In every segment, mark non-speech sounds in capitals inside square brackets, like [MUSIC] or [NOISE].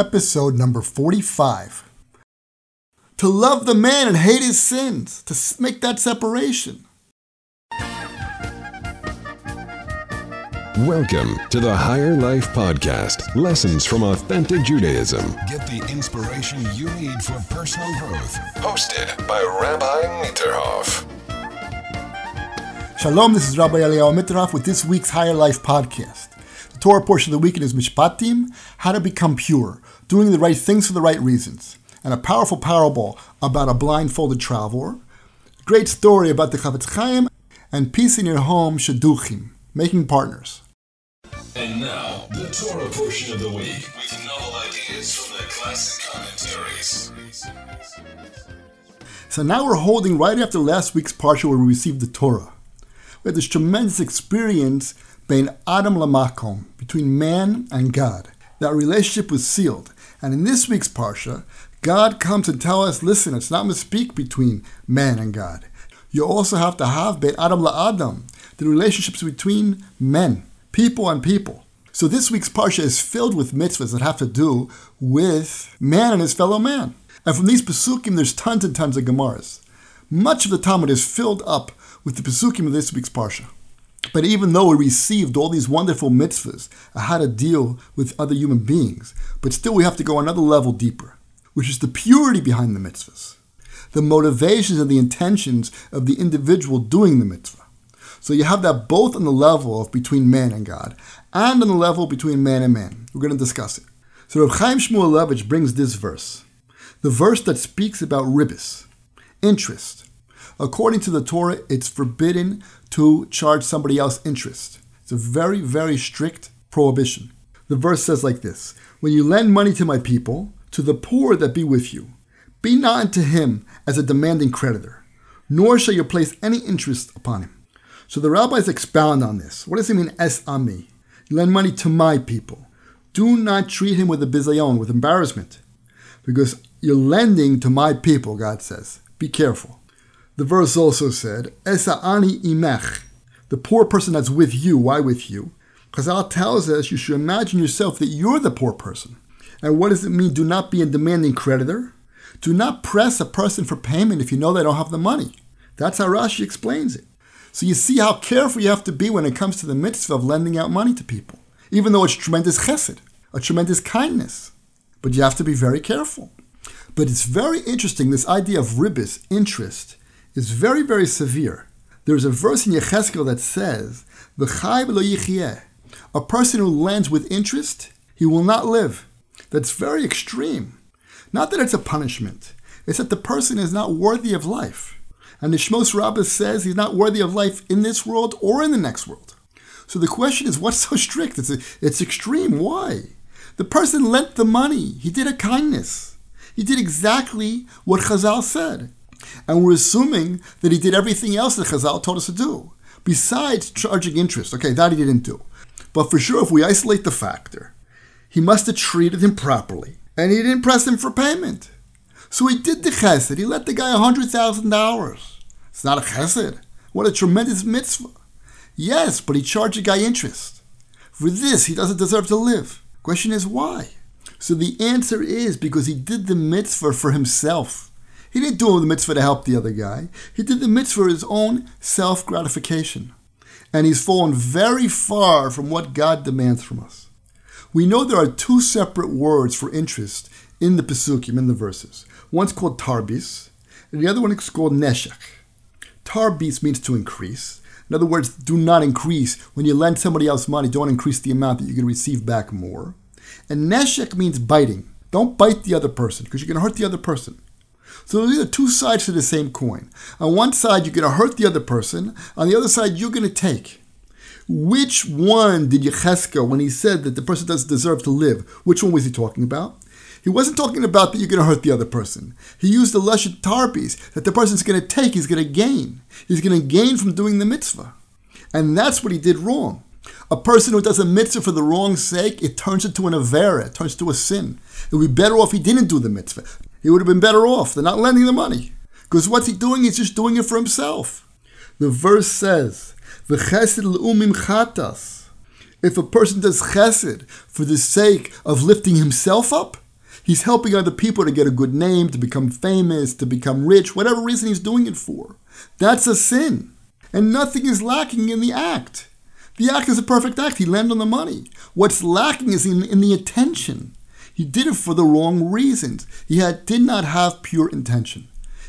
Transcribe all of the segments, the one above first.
episode number 45. To love the man and hate his sins, to make that separation. Welcome to the Higher Life Podcast Lessons from Authentic Judaism. Get the inspiration you need for personal growth. Hosted by Rabbi Mitterhoff. Shalom, this is Rabbi Eliyahu Mitterhoff with this week's Higher Life Podcast. The Torah portion of the weekend is Mishpatim, how to become pure, doing the right things for the right reasons, and a powerful parable about a blindfolded traveler, great story about the Chafetz Chaim, and peace in your home, Shidduchim, making partners. And now, the Torah portion of the week with novel ideas from the classic commentaries. So now we're holding right after last week's parsha where we received the Torah. We had this tremendous experience between Adam Lamakom, between man and God. That relationship was sealed. And in this week's parsha, God comes and tells us, listen, it's not speak between man and God. You also have to have Ben Adam La Adam, the relationships between men people and people. So this week's parsha is filled with mitzvahs that have to do with man and his fellow man. And from these pesukim, there's tons and tons of gemaras. Much of the Talmud is filled up with the pesukim of this week's parsha. But even though we received all these wonderful mitzvahs how to deal with other human beings, but still we have to go another level deeper, which is the purity behind the mitzvahs, the motivations and the intentions of the individual doing the mitzvah. So you have that both on the level of between man and God, and on the level between man and man. We're going to discuss it. So Rav Chaim Shmulevitch brings this verse, the verse that speaks about ribis, interest. According to the Torah, it's forbidden to charge somebody else interest. It's a very, very strict prohibition. The verse says like this When you lend money to my people, to the poor that be with you, be not unto him as a demanding creditor, nor shall you place any interest upon him. So the rabbis expound on this. What does it mean, es ami? Lend money to my people. Do not treat him with a bizayon, with embarrassment, because you're lending to my people, God says. Be careful. The verse also said, Esa ani imech, the poor person that's with you. Why with you? Chazal tells us you should imagine yourself that you're the poor person. And what does it mean? Do not be a demanding creditor. Do not press a person for payment if you know they don't have the money. That's how Rashi explains it. So you see how careful you have to be when it comes to the mitzvah of lending out money to people, even though it's tremendous chesed, a tremendous kindness. But you have to be very careful. But it's very interesting, this idea of ribis, interest, is very, very severe. There's a verse in Yecheskel that says, a person who lends with interest, he will not live. That's very extreme. Not that it's a punishment, it's that the person is not worthy of life. And the Shmos Rabbah says he's not worthy of life in this world or in the next world. So the question is, what's so strict? It's, a, it's extreme. Why? The person lent the money. He did a kindness. He did exactly what Chazal said. And we're assuming that he did everything else that Chazal told us to do, besides charging interest. Okay, that he didn't do. But for sure, if we isolate the factor, he must have treated him properly, and he didn't press him for payment. So he did the chesed. He let the guy $100,000. It's not a chesed. What a tremendous mitzvah. Yes, but he charged a guy interest. For this, he doesn't deserve to live. Question is why? So the answer is because he did the mitzvah for himself. He didn't do the mitzvah to help the other guy. He did the mitzvah for his own self gratification. And he's fallen very far from what God demands from us. We know there are two separate words for interest in the Pesukim, in the verses. One's called tarbis, and the other one is called neshek. Tarbis means to increase. In other words, do not increase. When you lend somebody else money, don't increase the amount that you're going to receive back more. And neshek means biting. Don't bite the other person because you're going to hurt the other person. So these are two sides to the same coin. On one side, you're going to hurt the other person. On the other side, you're going to take. Which one did Yecheskel, when he said that the person doesn't deserve to live, which one was he talking about? He wasn't talking about that you're going to hurt the other person. He used the lashon tarbis that the person's going to take, he's going to gain. He's going to gain from doing the mitzvah. And that's what he did wrong. A person who does a mitzvah for the wrong sake, it turns into an avera, it turns into a sin. It would be better off he didn't do the mitzvah. He would have been better off than not lending the money. Because what's he doing? He's just doing it for himself. The verse says, V'chesed l'umim chatas. If a person does chesed for the sake of lifting himself up, He's helping other people to get a good name, to become famous, to become rich, whatever reason he's doing it for. That's a sin. And nothing is lacking in the act. The act is a perfect act. He landed on the money. What's lacking is in, in the intention. He did it for the wrong reasons. He had, did not have pure intention.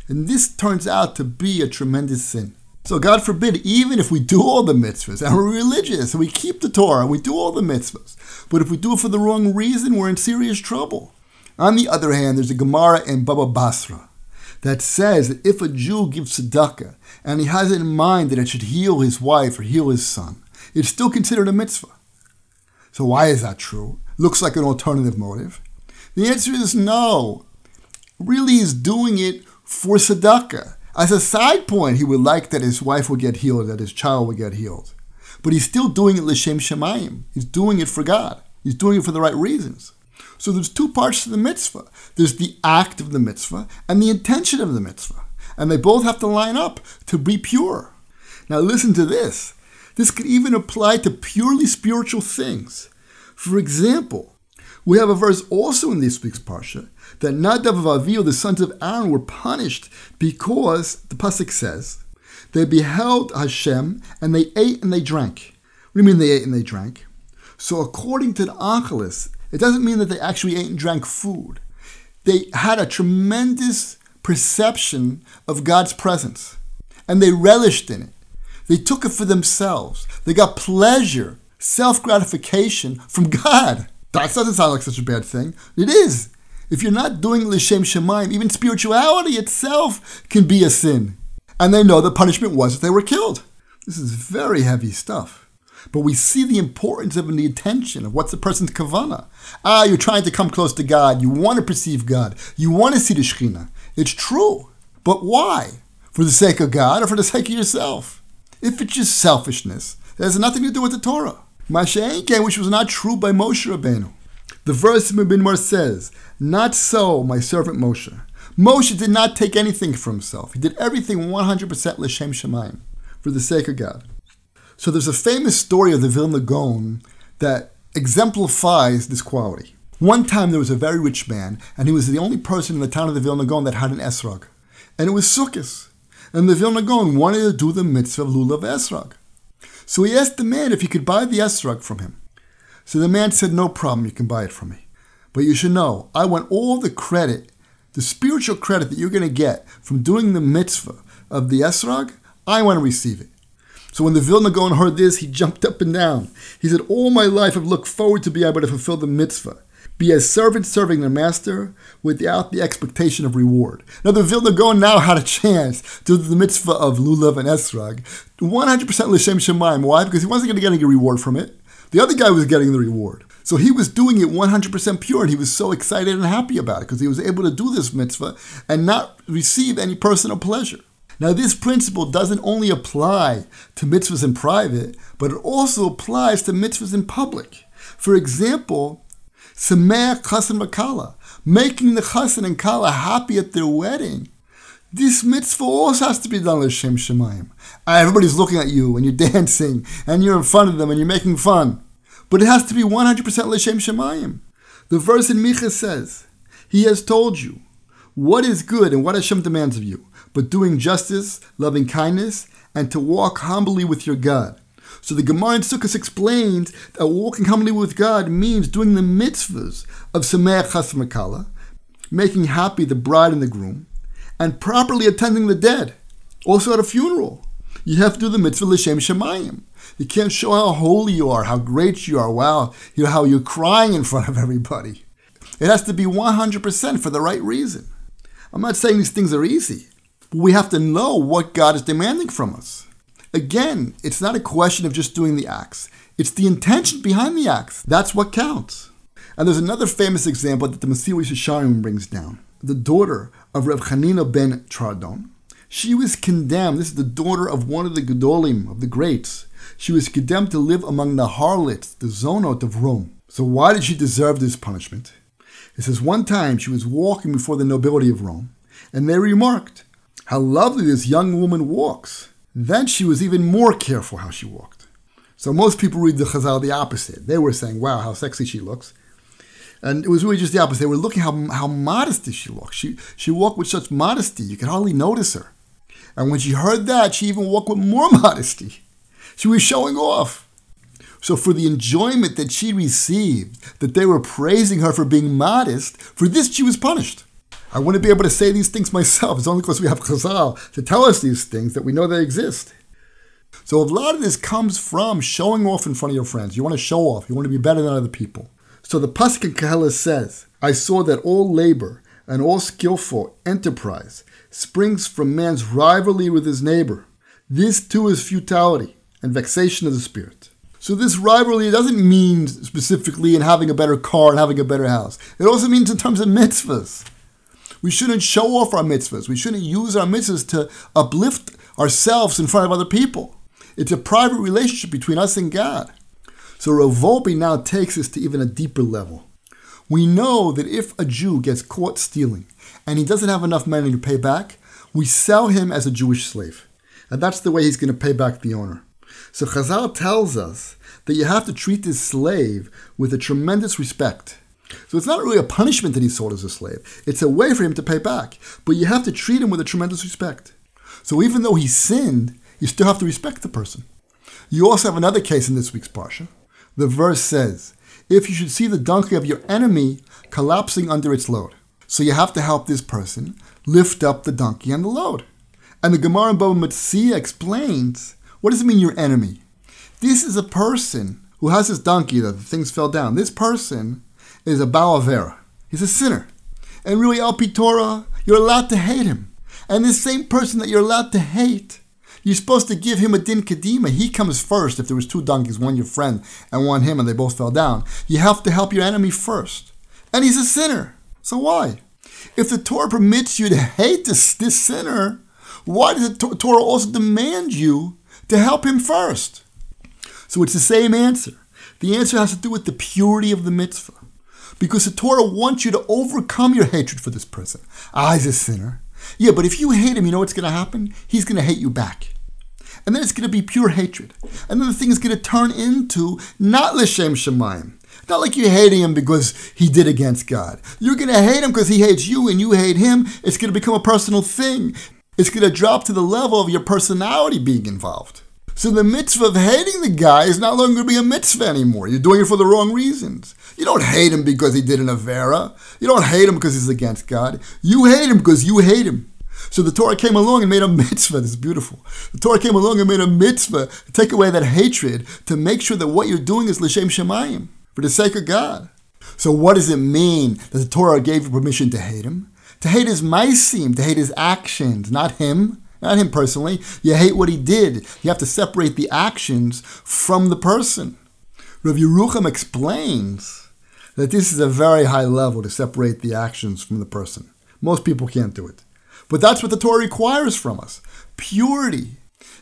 And this turns out to be a tremendous sin. So God forbid, even if we do all the mitzvahs and we're religious and we keep the Torah and we do all the mitzvahs, but if we do it for the wrong reason, we're in serious trouble. On the other hand, there's a Gemara in Baba Basra that says that if a Jew gives tzedakah and he has it in mind that it should heal his wife or heal his son, it's still considered a mitzvah. So why is that true? Looks like an alternative motive. The answer is no. Really, is doing it for tzedakah. As a side point, he would like that his wife would get healed, that his child would get healed. But he's still doing it l'shem shemayim. He's doing it for God. He's doing it for the right reasons. So there's two parts to the mitzvah. There's the act of the mitzvah and the intention of the mitzvah. And they both have to line up to be pure. Now listen to this. This could even apply to purely spiritual things. For example, we have a verse also in this week's parsha that Nadav and Avihu, the sons of Aaron, were punished because the pasuk says they beheld Hashem and they ate and they drank. What do you mean they ate and they drank? So according to the Achalis, it doesn't mean that they actually ate and drank food. They had a tremendous perception of God's presence and they relished in it. They took it for themselves. They got pleasure, self gratification from God. That doesn't sound like such a bad thing. It is. If you're not doing L'Shem Shemaim, even spirituality itself can be a sin. And they know the punishment was that they were killed. This is very heavy stuff. But we see the importance of the attention of what's the person's kavana. Ah, you're trying to come close to God. You want to perceive God. You want to see the Shekhinah. It's true. But why? For the sake of God or for the sake of yourself? If it's just selfishness, it has nothing to do with the Torah. Masha'enken, which was not true by Moshe Rabbeinu. The verse in Bamidbar says, Not so, my servant Moshe. Moshe did not take anything for himself. He did everything 100% l'shem shemaim, for the sake of God. So there's a famous story of the Vilna Gaon that exemplifies this quality. One time there was a very rich man, and he was the only person in the town of the Vilna Gaon that had an esrog. And it was Sukkot. And the Vilna Gaon wanted to do the mitzvah of lulav esrog. So he asked the man if he could buy the esrog from him. So the man said, No problem, you can buy it from me. But you should know, I want all the credit, the spiritual credit that you're going to get from doing the mitzvah of the esrog, I want to receive it. So when the Vilna Gaon heard this, he jumped up and down. He said, All my life I've looked forward to be able to fulfill the mitzvah. Be a servant serving their master without the expectation of reward. Now the Vilna Gaon now had a chance to do the mitzvah of Lulav and Esrog. 100% L'Shem Shemaim. Why? Because he wasn't going to get any reward from it. The other guy was getting the reward. So he was doing it 100% pure and he was so excited and happy about it because he was able to do this mitzvah and not receive any personal pleasure. Now, this principle doesn't only apply to mitzvahs in private, but it also applies to mitzvahs in public. For example, Sameach Chassan Makala, making the Chassan and Kala happy at their wedding. This mitzvah also has to be done l'shem shemayim. Uh, everybody's looking at you and you're [LAUGHS] dancing and you're in front of them and you're making fun. But it has to be 100% l'shem shemayim. The verse in Micha says, He has told you what is good and what Hashem demands of you, but doing justice, loving kindness, and to walk humbly with your God. So the Gemara in Sukkot explains that walking humbly with God means doing the mitzvahs of Sameach Chas Makala, making happy the bride and the groom, and properly attending the dead. Also at a funeral, you have to do the mitzvah l'shem shemayim. You can't show how holy you are, how great you are, wow, you know, how you're crying in front of everybody. It has to be 100% for the right reason. I'm not saying these things are easy, but we have to know what God is demanding from us. Again, it's not a question of just doing the acts. It's the intention behind the acts. That's what counts. And there's another famous example that the Mesilas Yesharim brings down. The daughter of Reb Chanina ben Teradyon, she was condemned. This is the daughter of one of the Gedolim, of the greats. She was condemned to live among the harlots, the zonot of Rome. So why did she deserve this punishment? It says one time she was walking before the nobility of Rome, and they remarked, How lovely this young woman walks. Then she was even more careful how she walked. So most people read the Chazal the opposite. They were saying, Wow, how sexy she looks. And it was really just the opposite. They were looking how, how modesty she walked. She, she walked with such modesty, you could hardly notice her. And when she heard that, she even walked with more [LAUGHS] modesty. She was showing off. So, for the enjoyment that she received, that they were praising her for being modest, for this she was punished. I wouldn't be able to say these things myself. It's only because we have Chazal to tell us these things that we know they exist. So, a lot of this comes from showing off in front of your friends. You want to show off, you want to be better than other people. So, the Pasuk in Koheles says, I saw that all labor and all skillful enterprise springs from man's rivalry with his neighbor. This too is futility and vexation of the spirit. So this rivalry doesn't mean specifically in having a better car and having a better house. It also means in terms of mitzvahs. We shouldn't show off our mitzvahs. We shouldn't use our mitzvahs to uplift ourselves in front of other people. It's a private relationship between us and God. So Rav Wolbe now takes us to even a deeper level. We know that if a Jew gets caught stealing and he doesn't have enough money to pay back, we sell him as a Jewish slave. And that's the way he's going to pay back the owner. So Chazal tells us that you have to treat this slave with a tremendous respect. So it's not really a punishment that he sold as a slave. It's a way for him to pay back. But you have to treat him with a tremendous respect. So even though he sinned, you still have to respect the person. You also have another case in this week's Parsha. The verse says, if you should see the donkey of your enemy collapsing under its load. So you have to help this person lift up the donkey and the load. And the Gemara in Baba Metzia explains what does it mean, your enemy? This is a person who has this donkey that the things fell down. This person is a Balavera. He's a sinner. And really, Al Torah, you're allowed to hate him. And this same person that you're allowed to hate, you're supposed to give him a din kadima. He comes first. If there was two donkeys, one your friend and one him, and they both fell down, you have to help your enemy first. And he's a sinner. So why? If the Torah permits you to hate this, this sinner, why does the Torah also demand you to help him first. So it's the same answer. The answer has to do with the purity of the mitzvah. Because the Torah wants you to overcome your hatred for this person. Ah, he's a sinner. Yeah, but if you hate him, you know what's going to happen? He's going to hate you back. And then it's going to be pure hatred. And then the thing is going to turn into not L'Shem Shemaim. Not like you're hating him because he did against God. You're going to hate him because he hates you and you hate him. It's going to become a personal thing. It's going to drop to the level of your personality being involved. So the mitzvah of hating the guy is not longer to be a mitzvah anymore. You're doing it for the wrong reasons. You don't hate him because he did an Avera. You don't hate him because he's against God. You hate him because you hate him. So the Torah came along and made a [LAUGHS] mitzvah. This is beautiful. The Torah came along and made a mitzvah to take away that hatred, to make sure that what you're doing is l'shem shemayim, for the sake of God. So what does it mean that the Torah gave you permission to hate him? To hate his maisim, to hate his actions, not him, not him personally. You hate what he did. You have to separate the actions from the person. Rav Yerucham explains that this is a very high level to separate the actions from the person. Most people can't do it. But that's what the Torah requires from us purity.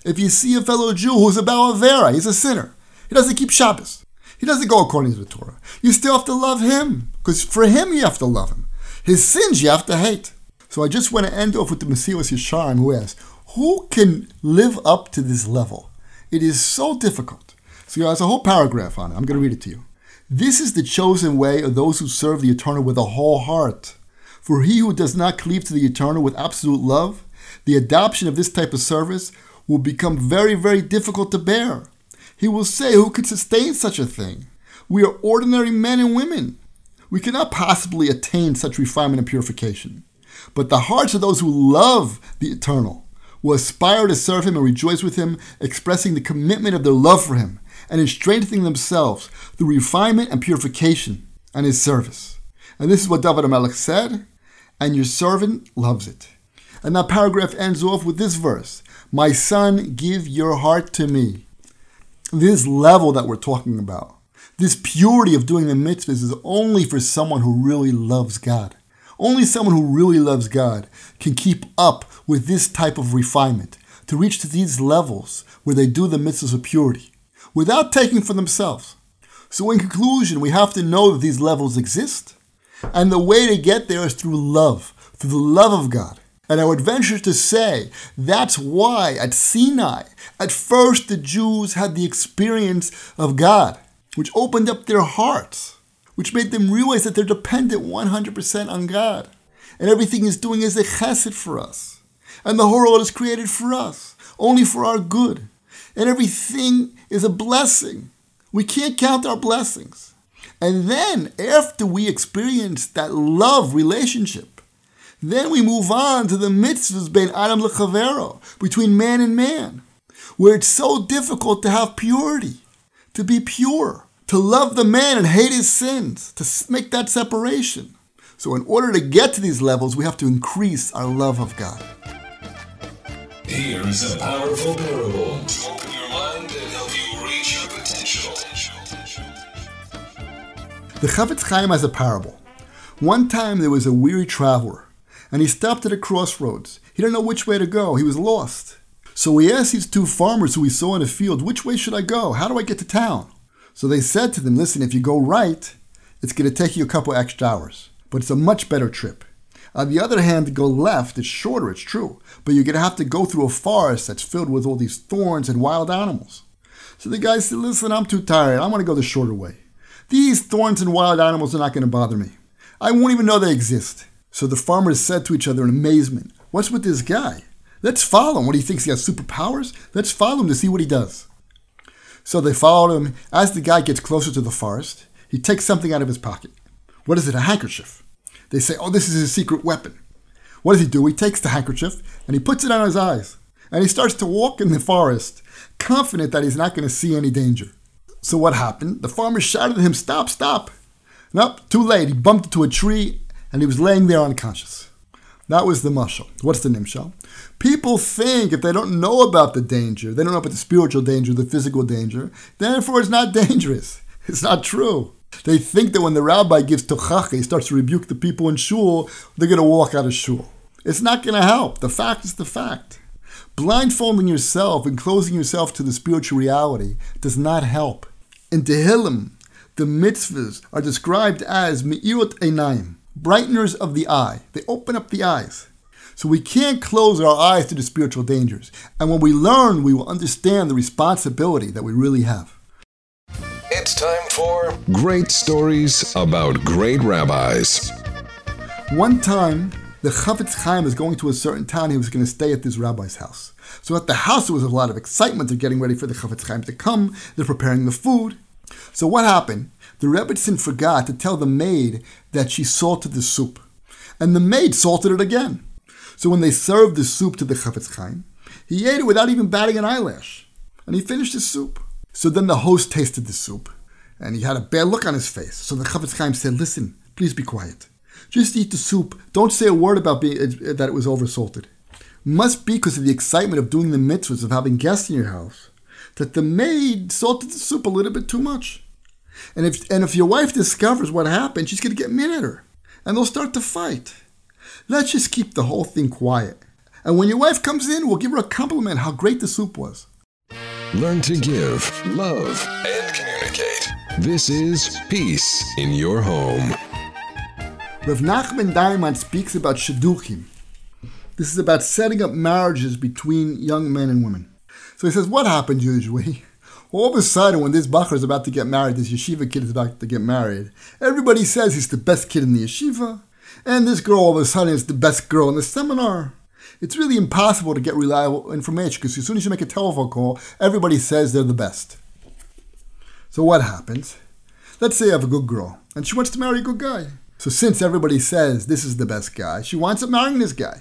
If you see a fellow Jew who's a Balavera, he's a sinner. He doesn't keep Shabbos. He doesn't go according to the Torah. You still have to love him, because for him you have to love him. His sins you have to hate. So I just want to end off with the Mesilas Yesharim who asks, who can live up to this level? It is so difficult. So there's a whole paragraph on it. I'm going to read it to you. This is the chosen way of those who serve the Eternal with a whole heart. For he who does not cleave to the Eternal with absolute love, the adoption of this type of service will become very, very difficult to bear. He will say, Who could sustain such a thing? We are ordinary men and women. We cannot possibly attain such refinement and purification. But the hearts of those who love the eternal will aspire to serve him and rejoice with him, expressing the commitment of their love for him and in strengthening themselves through refinement and purification and his service. And this is what David HaMelech said, and your servant loves it. And that paragraph ends off with this verse My son, give your heart to me. This level that we're talking about this purity of doing the mitzvahs is only for someone who really loves God. Only someone who really loves God can keep up with this type of refinement, to reach to these levels where they do the mitzvahs of purity, without taking for themselves. So, in conclusion, we have to know that these levels exist, and the way to get there is through love, through the love of God. And I would venture to say that's why at Sinai, at first the Jews had the experience of God which opened up their hearts, which made them realize that they're dependent 100% on God. And everything He's doing is a chesed for us. And the whole world is created for us, only for our good. And everything is a blessing. We can't count our blessings. And then, after we experience that love relationship, then we move on to the mitzvahs bein Adam lechavero, between man and man, where it's so difficult to have purity, to be pure, to love the man and hate his sins, to make that separation. So, in order to get to these levels, we have to increase our love of God. Here is a powerful parable to open your mind and help you reach your potential. The Chafetz Chaim has a parable. One time there was a weary traveler, and he stopped at a crossroads. He didn't know which way to go. He was lost. So he asked these two farmers who he saw in the field, Which way should I go? How do I get to town? So they said to them, Listen, if you go right, it's going to take you a couple extra hours, but it's a much better trip. On the other hand, go left, it's shorter, it's true, but you're going to have to go through a forest that's filled with all these thorns and wild animals. So the guy said, Listen, I'm too tired. I want to go the shorter way. These thorns and wild animals are not going to bother me. I won't even know they exist. So the farmers said to each other in amazement, What's with this guy? Let's follow him. What, he thinks he has superpowers? Let's follow him to see what he does. So they followed him. As the guy gets closer to the forest, he takes something out of his pocket. What is it? A handkerchief. They say, Oh, this is his secret weapon. What does he do? He takes the handkerchief and he puts it on his eyes. And he starts to walk in the forest, confident that he's not going to see any danger. So what happened? The farmer shouted at him, Stop, stop. Nope, too late. He bumped into a tree and he was laying there unconscious. That was the mushal. What's the nimshal? People think if they don't know about the danger, they don't know about the spiritual danger, the physical danger, therefore it's not [LAUGHS] dangerous. It's not true. They think that when the rabbi gives tochacha, he starts to rebuke the people in shul, they're going to walk out of shul. It's not going to help. The fact is the fact. Blindfolding yourself and closing yourself to the spiritual reality does not help. In Tehillim, the mitzvahs are described as me'irot einayim, brighteners of the eye. They open up the eyes. So we can't close our eyes to the spiritual dangers. And when we learn, we will understand the responsibility that we really have. It's time for Great Stories About Great Rabbis. One time, the Chafetz Chaim was going to a certain town. He was going to stay at this rabbi's house. So at the house, there was a lot of excitement. They're getting ready for the Chafetz Chaim to come. They're preparing the food. So what happened? The Rebbetzin forgot to tell the maid that she salted the soup. And the maid salted it again. So when they served the soup to the Chafetz Chaim, he ate it without even batting an eyelash. And he finished his soup. So then the host tasted the soup, and he had a bad look on his face. So the Chafetz Chaim said, Listen, please be quiet. Just eat the soup. Don't say a word about being, uh, that it was oversalted. Must be because of the excitement of doing the mitzvahs, of having guests in your house, that the maid salted the soup a little bit too much. And if, and if your wife discovers what happened, she's going to get mad at her. And they'll start to fight. Let's just keep the whole thing quiet. And when your wife comes in, we'll give her a compliment how great the soup was. Learn to give, love, and communicate. This is Peace in Your Home. Rav Nachman Diamond speaks about shidduchim. This is about setting up marriages between young men and women. So he says, what happens usually? [LAUGHS] All of a sudden, when this bacher is about to get married, this yeshiva kid is about to get married, everybody says he's the best kid in the yeshiva, and this girl all of a sudden is the best girl in the seminar. It's really impossible to get reliable information because as soon as you make a telephone call, everybody says they're the best. So what happens? Let's say you have a good girl, and she wants to marry a good guy. So since everybody says this is the best guy, she winds up marrying this guy.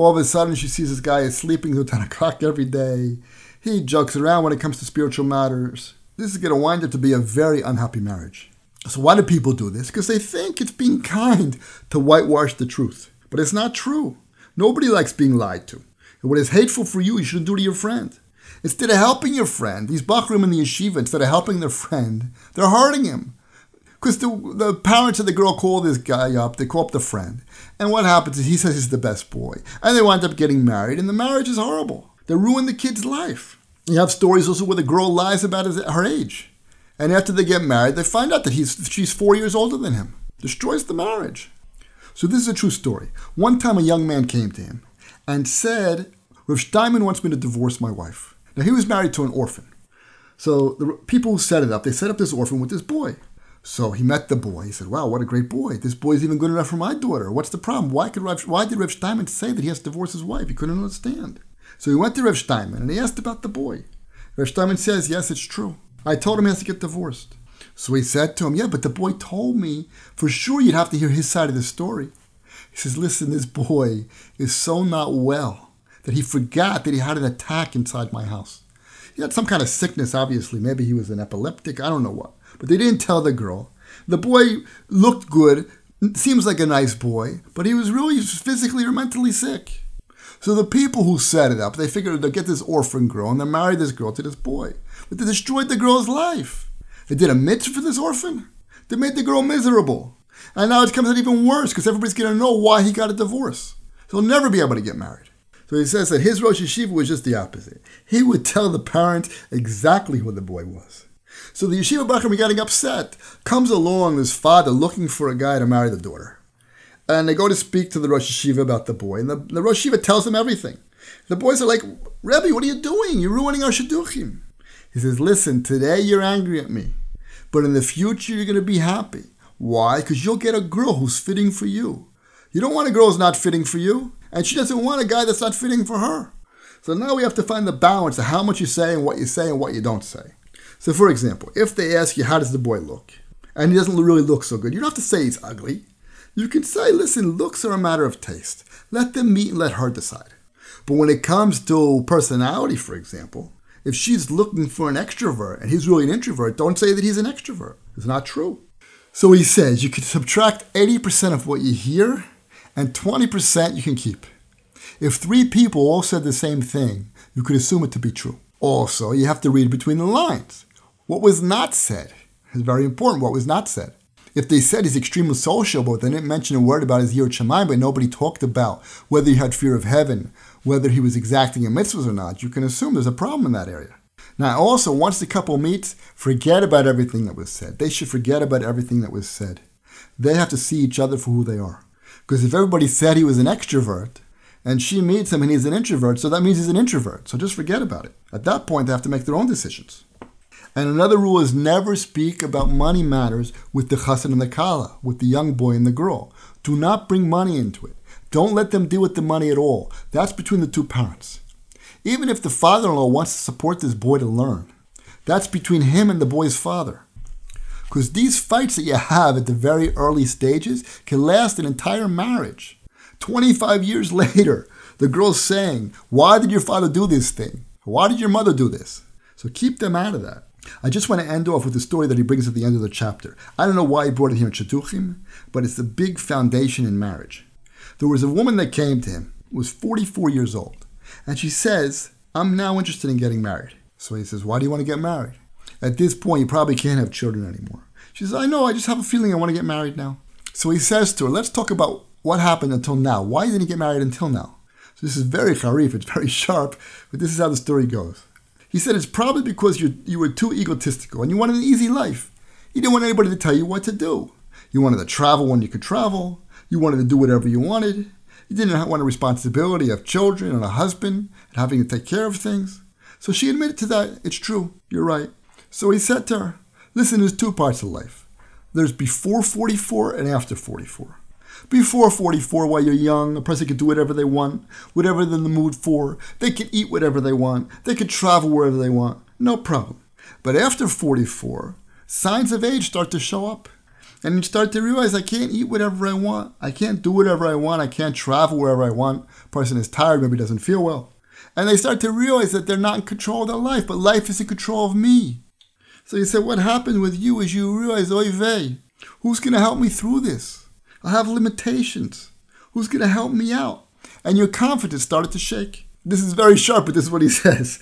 All of a sudden, she sees this guy is sleeping till [LAUGHS] 10 o'clock every day. He jokes around when it comes to spiritual matters. This is going to wind up to be a very unhappy marriage. So why do people do this? Because they think it's being [LAUGHS] kind to whitewash the truth. But it's not true. Nobody likes being lied to. And what is hateful for you, you shouldn't do to your friend. Instead of helping your friend, these Bachrim in the yeshiva, instead of helping their friend, they're hurting him. Because the, the parents of the girl call this guy up, they call up the friend. And what happens is he says he's the best boy. And they wind up getting married, and the marriage is horrible. They ruin the kid's life. You have stories also where the girl lies about his, her age. And after they get married, they find out that he's, she's four years older than him. Destroys the marriage. So this is a true story. One time a young man came to him and said, Rav Steinman wants me to divorce my wife. Now he was married to an orphan. So the people who set it up, they set up this orphan with this boy. So he met the boy. He said, "Wow, what a great boy! This boy is even good enough for my daughter. What's the problem? Why could Rav, why did Rev Steinman say that he has to divorce his wife? He couldn't understand." So he went to Rev Steinman and he asked about the boy. Rev Steinman says, "Yes, it's true. I told him he has to get divorced." So he said to him, "Yeah, but the boy told me for sure you'd have to hear his side of the story." He says, "Listen, this boy is so not well that he forgot that he had an attack inside my house. He had some kind of sickness, obviously. Maybe he was an epileptic. I don't know what." But they didn't tell the girl. The boy looked good, seems like a nice boy, but he was really physically or mentally sick. So the people who set it up, they figured they'd get this orphan girl and they'll marry this girl to this boy. But they destroyed the girl's life. They did a mitzvah for this orphan. They made the girl miserable. And now it comes out even worse because everybody's going to know why he got a divorce. So he'll never be able to get married. So he says that his Rosh Yeshiva was just the opposite. He would tell the parents exactly who the boy was. So the yeshiva bachrim getting upset. Comes along his father looking for a guy to marry the daughter. And they go to speak to the Rosh Yeshiva about the boy. And the, the Rosh Yeshiva tells him everything. The boys are like, Rebbe, what are you doing? You're ruining our shidduchim. He says, listen, today you're angry at me. But in the future, you're going to be happy. Why? Because you'll get a girl who's fitting for you. You don't want a girl who's not fitting for you. And she doesn't want a guy that's not fitting for her. So now we have to find the balance of how much you say and what you say and what you don't say. So, for example, if they ask you, how does the boy look? And he doesn't really look so good, you don't have to say he's ugly. You can say, listen, looks are a matter of taste. Let them meet and let her decide. But when it comes to personality, for example, if she's looking for an extrovert and he's really an introvert, don't say that he's an extrovert. It's not true. So he says you can subtract 80% of what you hear and 20% you can keep. If three people all said the same thing, you could assume it to be true. Also, you have to read between the lines. What was not said is very important. What was not said. If they said he's extremely sociable, they didn't mention a word about his Yirat Shamayim, but nobody talked about whether he had fear of heaven, whether he was exacting in mitzvahs or not, you can assume there's a problem in that area. Now, also, once the couple meets, forget about everything that was said. They should forget about everything that was said. They have to see each other for who they are. Because if everybody said he was an extrovert, and she meets him and he's an introvert, so that means he's an introvert. So just forget about it. At that point, they have to make their own decisions. And another rule is never speak about money matters with the chassan and the kala, with the young boy and the girl. Do not bring money into it. Don't let them deal with the money at all. That's between the two parents. Even if the father in law wants to support this boy to learn, that's between him and the boy's father. Because these fights that you have at the very early stages can last an entire marriage. 25 years [LAUGHS] later, the girl's saying, Why did your father do this thing? Why did your mother do this? So keep them out of that. I just want to end off with the story that he brings at the end of the chapter. I don't know why he brought it here in Shidduchim, but it's a big foundation in marriage. There was a woman that came to him, was 44 years old, and she says, I'm now interested in getting married. So he says, Why do you want to get married? At this point, you probably can't have children anymore. She says, I know, I just have a feeling I want to get married now. So he says to her, Let's talk about what happened until now. Why didn't he get married until now? So this is very harif, it's very [LAUGHS] sharp, but this is how the story goes. He said it's probably because you you were too egotistical and you wanted an easy life. You didn't want anybody to tell you what to do. You wanted to travel when you could travel. You wanted to do whatever you wanted. You didn't want a responsibility of children and a husband and having to take care of things. So she admitted to that. It's true. You're right. So he said to her, Listen, there's two parts of life. There's before 44 and after 44. Before 44, while you're young, a person can do whatever they want, whatever they're in the mood for. They can eat whatever they want. They can travel wherever they want. No problem. But after 44, signs of age start to show up. And you start to realize I can't eat whatever I want. I can't do whatever I want. I can't travel wherever I want. Person is tired, maybe doesn't feel well. And they start to realize that they're not in control of their life, but life is in control of me. So you say, what happened with you is you realize, oy vey, who's going to help me through this? I have limitations. Who's going to help me out? And your confidence started to shake. This is very sharp, but this is what he [LAUGHS] says.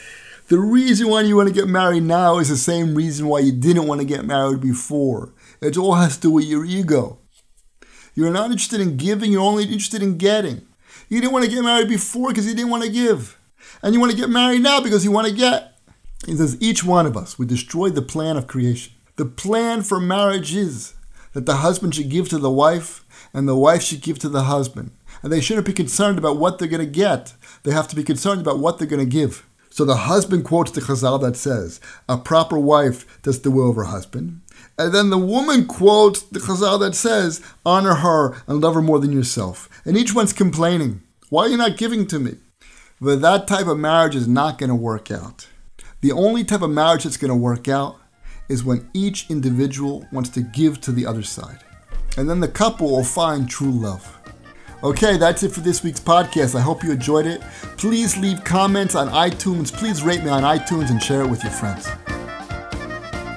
The reason why you want to get married now is the same reason why you didn't want to get married before. It all has to do with your ego. You're not interested in giving, you're only interested in getting. You didn't want to get married before because you didn't want to give. And you want to get married now because you want to get. He says, each one of us, we destroyed the plan of creation. The plan for marriage is that the husband should give to the wife and the wife should give to the husband. And they shouldn't be concerned about what they're going to get. They have to be concerned about what they're going to give. So the husband quotes the Chazal that says, A proper wife does the will of her husband. And then the woman quotes the Chazal that says, Honor her and love her more than yourself. And each one's complaining, Why are you not giving to me? But that type of marriage is not going to work out. The only type of marriage that's going to work out is when each individual wants to give to the other side. And then the couple will find true love. Okay, that's it for this week's podcast. I hope you enjoyed it. Please leave comments on iTunes. Please rate me on iTunes and share it with your friends.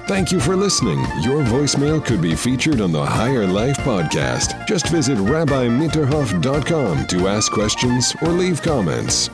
Thank you for listening. Your voicemail could be featured on the Higher Life podcast. Just visit rabbimitterhoff.com to ask questions or leave comments.